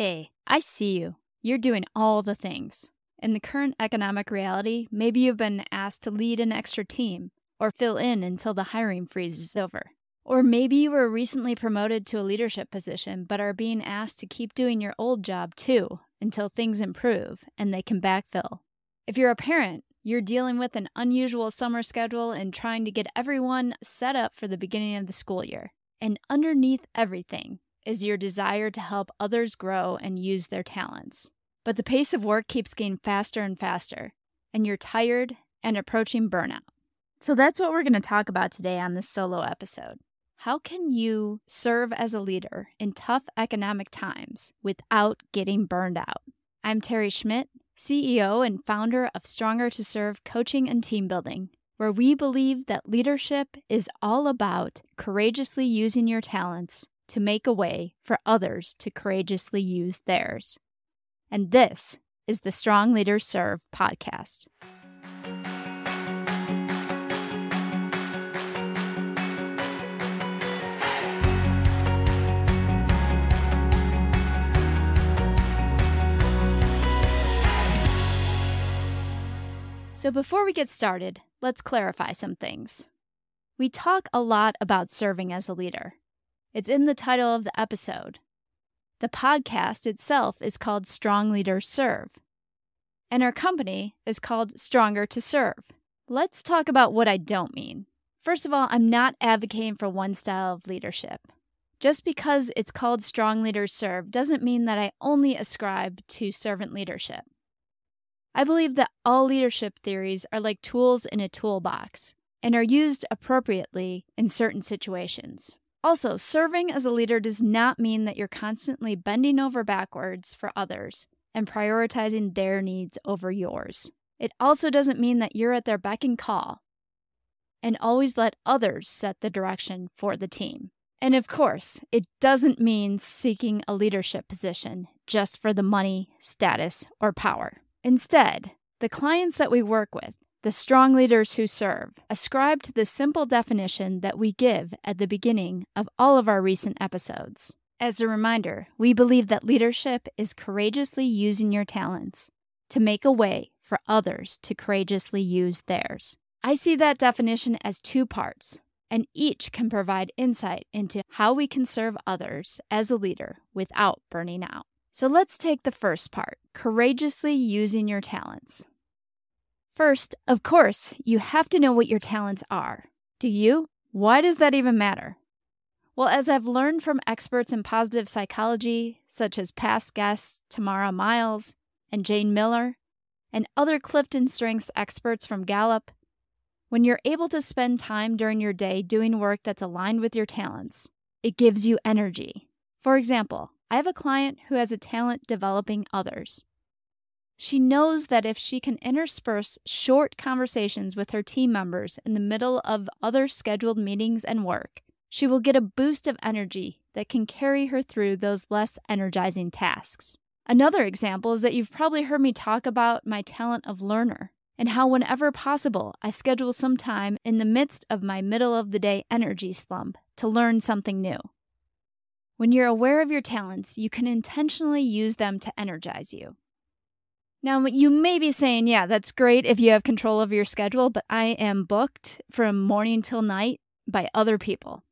Hey, I see you. You're doing all the things. In the current economic reality, maybe you've been asked to lead an extra team or fill in until the hiring freeze is over. Or maybe you were recently promoted to a leadership position but are being asked to keep doing your old job too until things improve and they can backfill. If you're a parent, you're dealing with an unusual summer schedule and trying to get everyone set up for the beginning of the school year. And underneath everything is your desire to help others grow and use their talents. But the pace of work keeps getting faster and faster, and you're tired and approaching burnout. So that's what we're going to talk about today on this solo episode. How can you serve as a leader in tough economic times without getting burned out? I'm Teri Schmidt, CEO and founder of Stronger to Serve Coaching and Team Building, where we believe that leadership is all about courageously using your talents to make a way for others to courageously use theirs. And this is the Strong Leaders Serve podcast. So, before we get started, let's clarify some things. We talk a lot about serving as a leader. It's in the title of the episode. The podcast itself is called Strong Leaders Serve, and our company is called Stronger to Serve. Let's talk about what I don't mean. First of all, I'm not advocating for one style of leadership. Just because it's called Strong Leaders Serve doesn't mean that I only ascribe to servant leadership. I believe that all leadership theories are like tools in a toolbox and are used appropriately in certain situations. Also, serving as a leader does not mean that you're constantly bending over backwards for others and prioritizing their needs over yours. It also doesn't mean that you're at their beck and call and always let others set the direction for the team. And of course, it doesn't mean seeking a leadership position just for the money, status, or power. Instead, the clients that we work with, the strong leaders who serve, ascribe to the simple definition that we give at the beginning of all of our recent episodes. As a reminder, we believe that leadership is courageously using your talents to make a way for others to courageously use theirs. I see that definition as two parts, and each can provide insight into how we can serve others as a leader without burning out. So let's take the first part courageously using your talents. First, of course, you have to know what your talents are. Do you? Why does that even matter? Well, as I've learned from experts in positive psychology, such as past guests Tamara Miles and Jane Miller, and other Clifton Strengths experts from Gallup, when you're able to spend time during your day doing work that's aligned with your talents, it gives you energy. For example, I have a client who has a talent developing others. She knows that if she can intersperse short conversations with her team members in the middle of other scheduled meetings and work, she will get a boost of energy that can carry her through those less energizing tasks. Another example is that you've probably heard me talk about my talent of learner and how, whenever possible, I schedule some time in the midst of my middle of the day energy slump to learn something new. When you're aware of your talents, you can intentionally use them to energize you. Now, you may be saying, yeah, that's great if you have control of your schedule, but I am booked from morning till night by other people.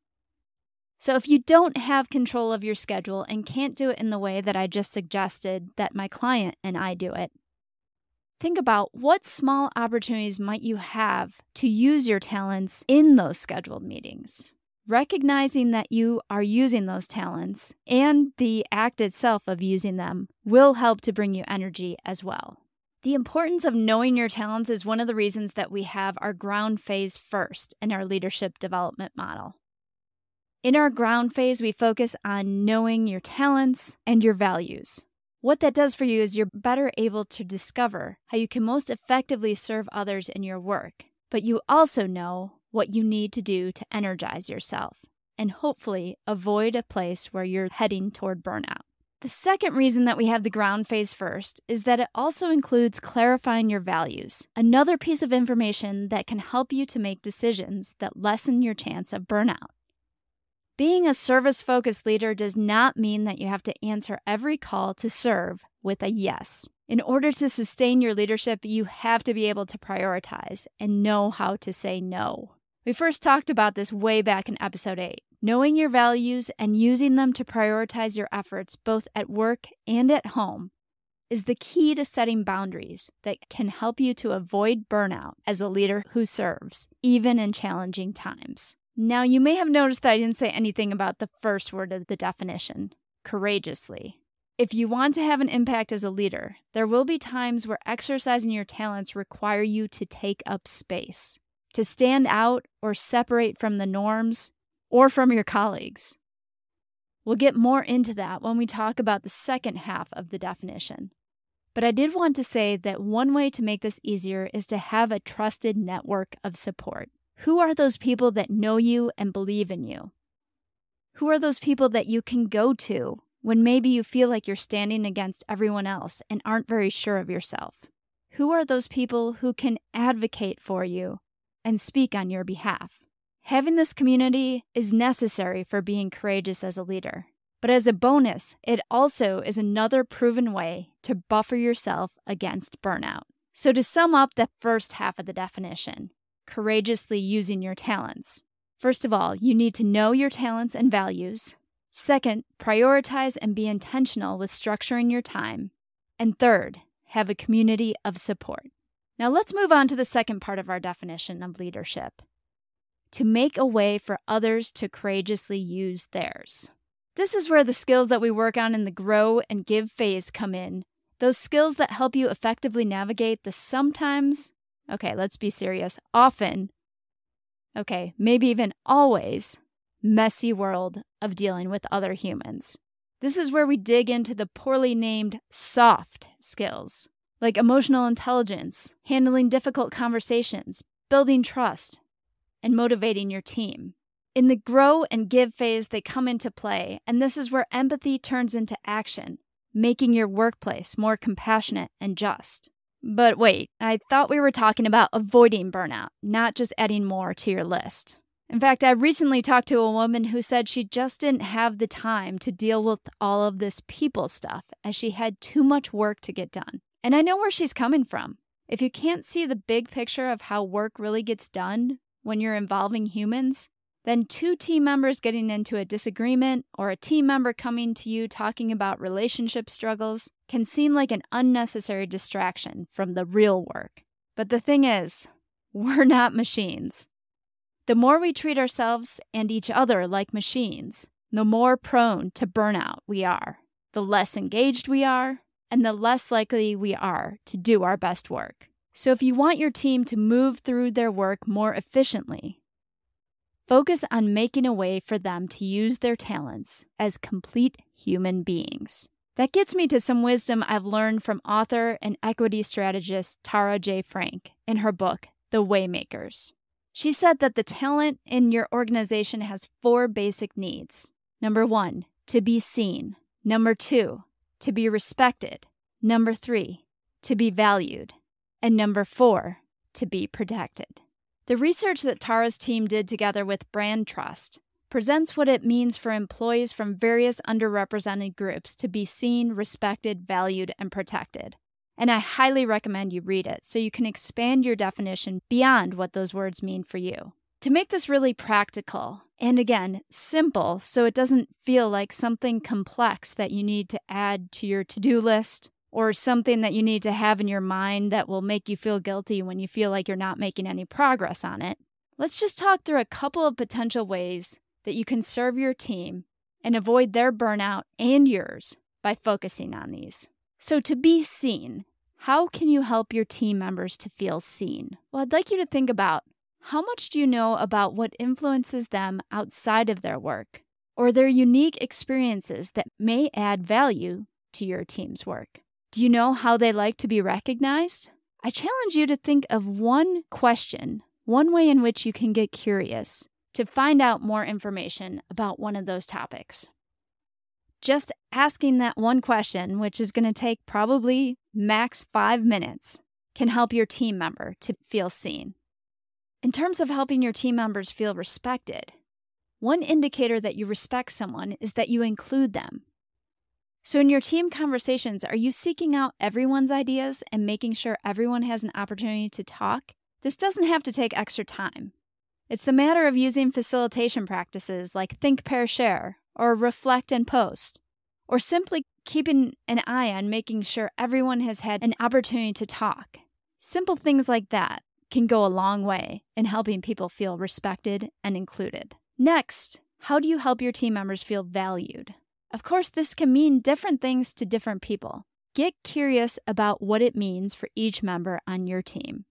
So, if you don't have control of your schedule and can't do it in the way that I just suggested that my client and I do it, think about what small opportunities might you have to use your talents in those scheduled meetings recognizing that you are using those talents and the act itself of using them will help to bring you energy as well. The importance of knowing your talents is one of the reasons that we have our ground phase first in our leadership development model. In our ground phase, we focus on knowing your talents and your values. What that does for you is you're better able to discover how you can most effectively serve others in your work, but you also know what you need to do to energize yourself and hopefully avoid a place where you're heading toward burnout. The second reason that we have the ground phase first is that it also includes clarifying your values, another piece of information that can help you to make decisions that lessen your chance of burnout. Being a service focused leader does not mean that you have to answer every call to serve with a yes. In order to sustain your leadership, you have to be able to prioritize and know how to say no. We first talked about this way back in episode 8. Knowing your values and using them to prioritize your efforts both at work and at home is the key to setting boundaries that can help you to avoid burnout as a leader who serves, even in challenging times. Now, you may have noticed that I didn't say anything about the first word of the definition courageously. If you want to have an impact as a leader, there will be times where exercising your talents require you to take up space, to stand out or separate from the norms or from your colleagues. We'll get more into that when we talk about the second half of the definition. But I did want to say that one way to make this easier is to have a trusted network of support. Who are those people that know you and believe in you? Who are those people that you can go to when maybe you feel like you're standing against everyone else and aren't very sure of yourself? Who are those people who can advocate for you and speak on your behalf? Having this community is necessary for being courageous as a leader. But as a bonus, it also is another proven way to buffer yourself against burnout. So, to sum up the first half of the definition, courageously using your talents. First of all, you need to know your talents and values. Second, prioritize and be intentional with structuring your time. And third, have a community of support. Now, let's move on to the second part of our definition of leadership to make a way for others to courageously use theirs. This is where the skills that we work on in the grow and give phase come in. Those skills that help you effectively navigate the sometimes, okay, let's be serious, often, okay, maybe even always, messy world of dealing with other humans. This is where we dig into the poorly named soft skills, like emotional intelligence, handling difficult conversations, building trust, and motivating your team. In the grow and give phase, they come into play, and this is where empathy turns into action, making your workplace more compassionate and just. But wait, I thought we were talking about avoiding burnout, not just adding more to your list. In fact, I recently talked to a woman who said she just didn't have the time to deal with all of this people stuff as she had too much work to get done. And I know where she's coming from. If you can't see the big picture of how work really gets done when you're involving humans, then, two team members getting into a disagreement or a team member coming to you talking about relationship struggles can seem like an unnecessary distraction from the real work. But the thing is, we're not machines. The more we treat ourselves and each other like machines, the more prone to burnout we are, the less engaged we are, and the less likely we are to do our best work. So, if you want your team to move through their work more efficiently, Focus on making a way for them to use their talents as complete human beings. That gets me to some wisdom I've learned from author and equity strategist Tara Jaye Frank in her book, The Waymakers. She said that the talent in your organization has four basic needs. Number one, to be seen. Number two, to be respected. Number three, to be valued. And number four, to be protected. The research that Tara's team did together with Brand Trust presents what it means for employees from various underrepresented groups to be seen, respected, valued, and protected. And I highly recommend you read it so you can expand your definition beyond what those words mean for you. To make this really practical, and again, simple, so it doesn't feel like something complex that you need to add to your to do list or something that you need to have in your mind that will make you feel guilty when you feel like you're not making any progress on it, let's just talk through a couple of potential ways that you can serve your team and avoid their burnout and yours by focusing on these. So, to be seen, how can you help your team members to feel seen? Well, I'd like you to think about how much do you know about what influences them outside of their work or their unique experiences that may add value to your team's work? Do you know how they like to be recognized? I challenge you to think of one question, one way in which you can get curious to find out more information about one of those topics. Just asking that one question, which is going to take probably max five minutes, can help your team member to feel seen. In terms of helping your team members feel respected, One indicator that you respect someone is that you include them. So, in your team conversations, are you seeking out everyone's ideas and making sure everyone has an opportunity to talk? This doesn't have to take extra time. It's the matter of using facilitation practices like think, pair, share, or reflect and post, or simply keeping an eye on making sure everyone has had an opportunity to talk. Simple things like that can go a long way in helping people feel respected and included. Next, how do you help your team members feel valued? Of course, this can mean different things to different people. Get curious about what it means for each member on your team.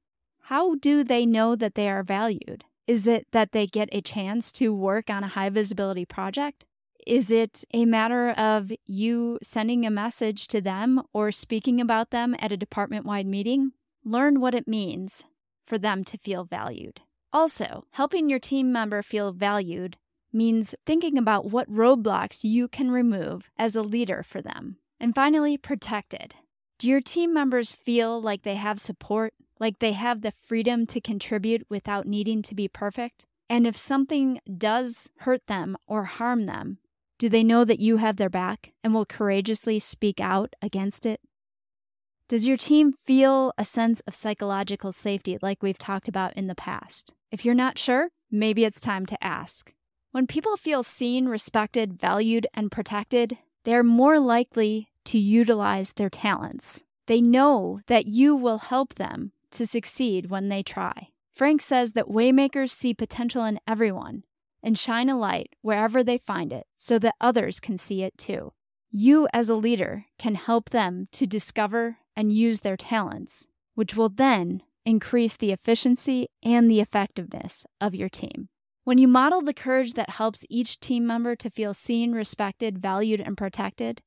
How do they know that they are valued? Is it that they get a chance to work on a high visibility project? Is it a matter of you sending a message to them or speaking about them at a department wide meeting? Learn what it means for them to feel valued. Also, helping your team member feel valued means thinking about what roadblocks you can remove as a leader for them. And finally, protected. Do your team members feel like they have support like they have the freedom to contribute without needing to be perfect? And if something does hurt them or harm them, do they know that you have their back and will courageously speak out against it? Does your team feel a sense of psychological safety like we've talked about in the past? If you're not sure, maybe it's time to ask. When people feel seen, respected, valued, and protected, they are more likely to utilize their talents. They know that you will help them to succeed when they try. Frank says that waymakers see potential in everyone and shine a light wherever they find it so that others can see it too. You, as a leader, can help them to discover and use their talents, which will then increase the efficiency and the effectiveness of your team. When you model the courage that helps each team member to feel seen, respected, valued, and protected,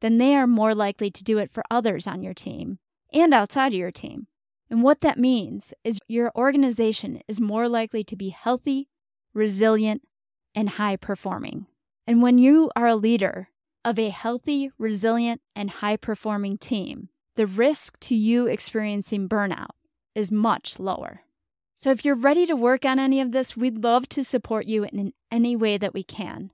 then they are more likely to do it for others on your team and outside of your team. And what that means is your organization is more likely to be healthy, resilient, and high performing. And when you are a leader of a healthy, resilient, and high performing team, the risk to you experiencing burnout is much lower. So, if you're ready to work on any of this, we'd love to support you in any way that we can.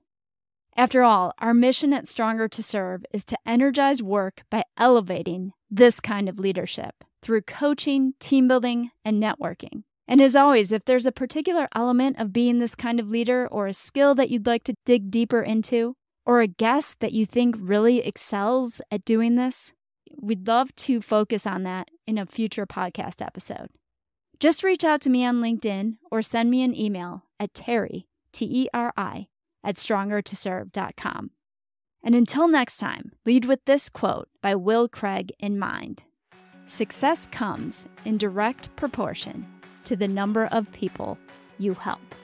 After all, our mission at Stronger to Serve is to energize work by elevating this kind of leadership through coaching, team building, and networking. And as always, if there's a particular element of being this kind of leader or a skill that you'd like to dig deeper into, or a guest that you think really excels at doing this, we'd love to focus on that in a future podcast episode. Just reach out to me on LinkedIn or send me an email at Teri, T E R I, at strongertoserve.com. And until next time, lead with this quote by Will Craig in mind. Success comes in direct proportion to the number of people you help.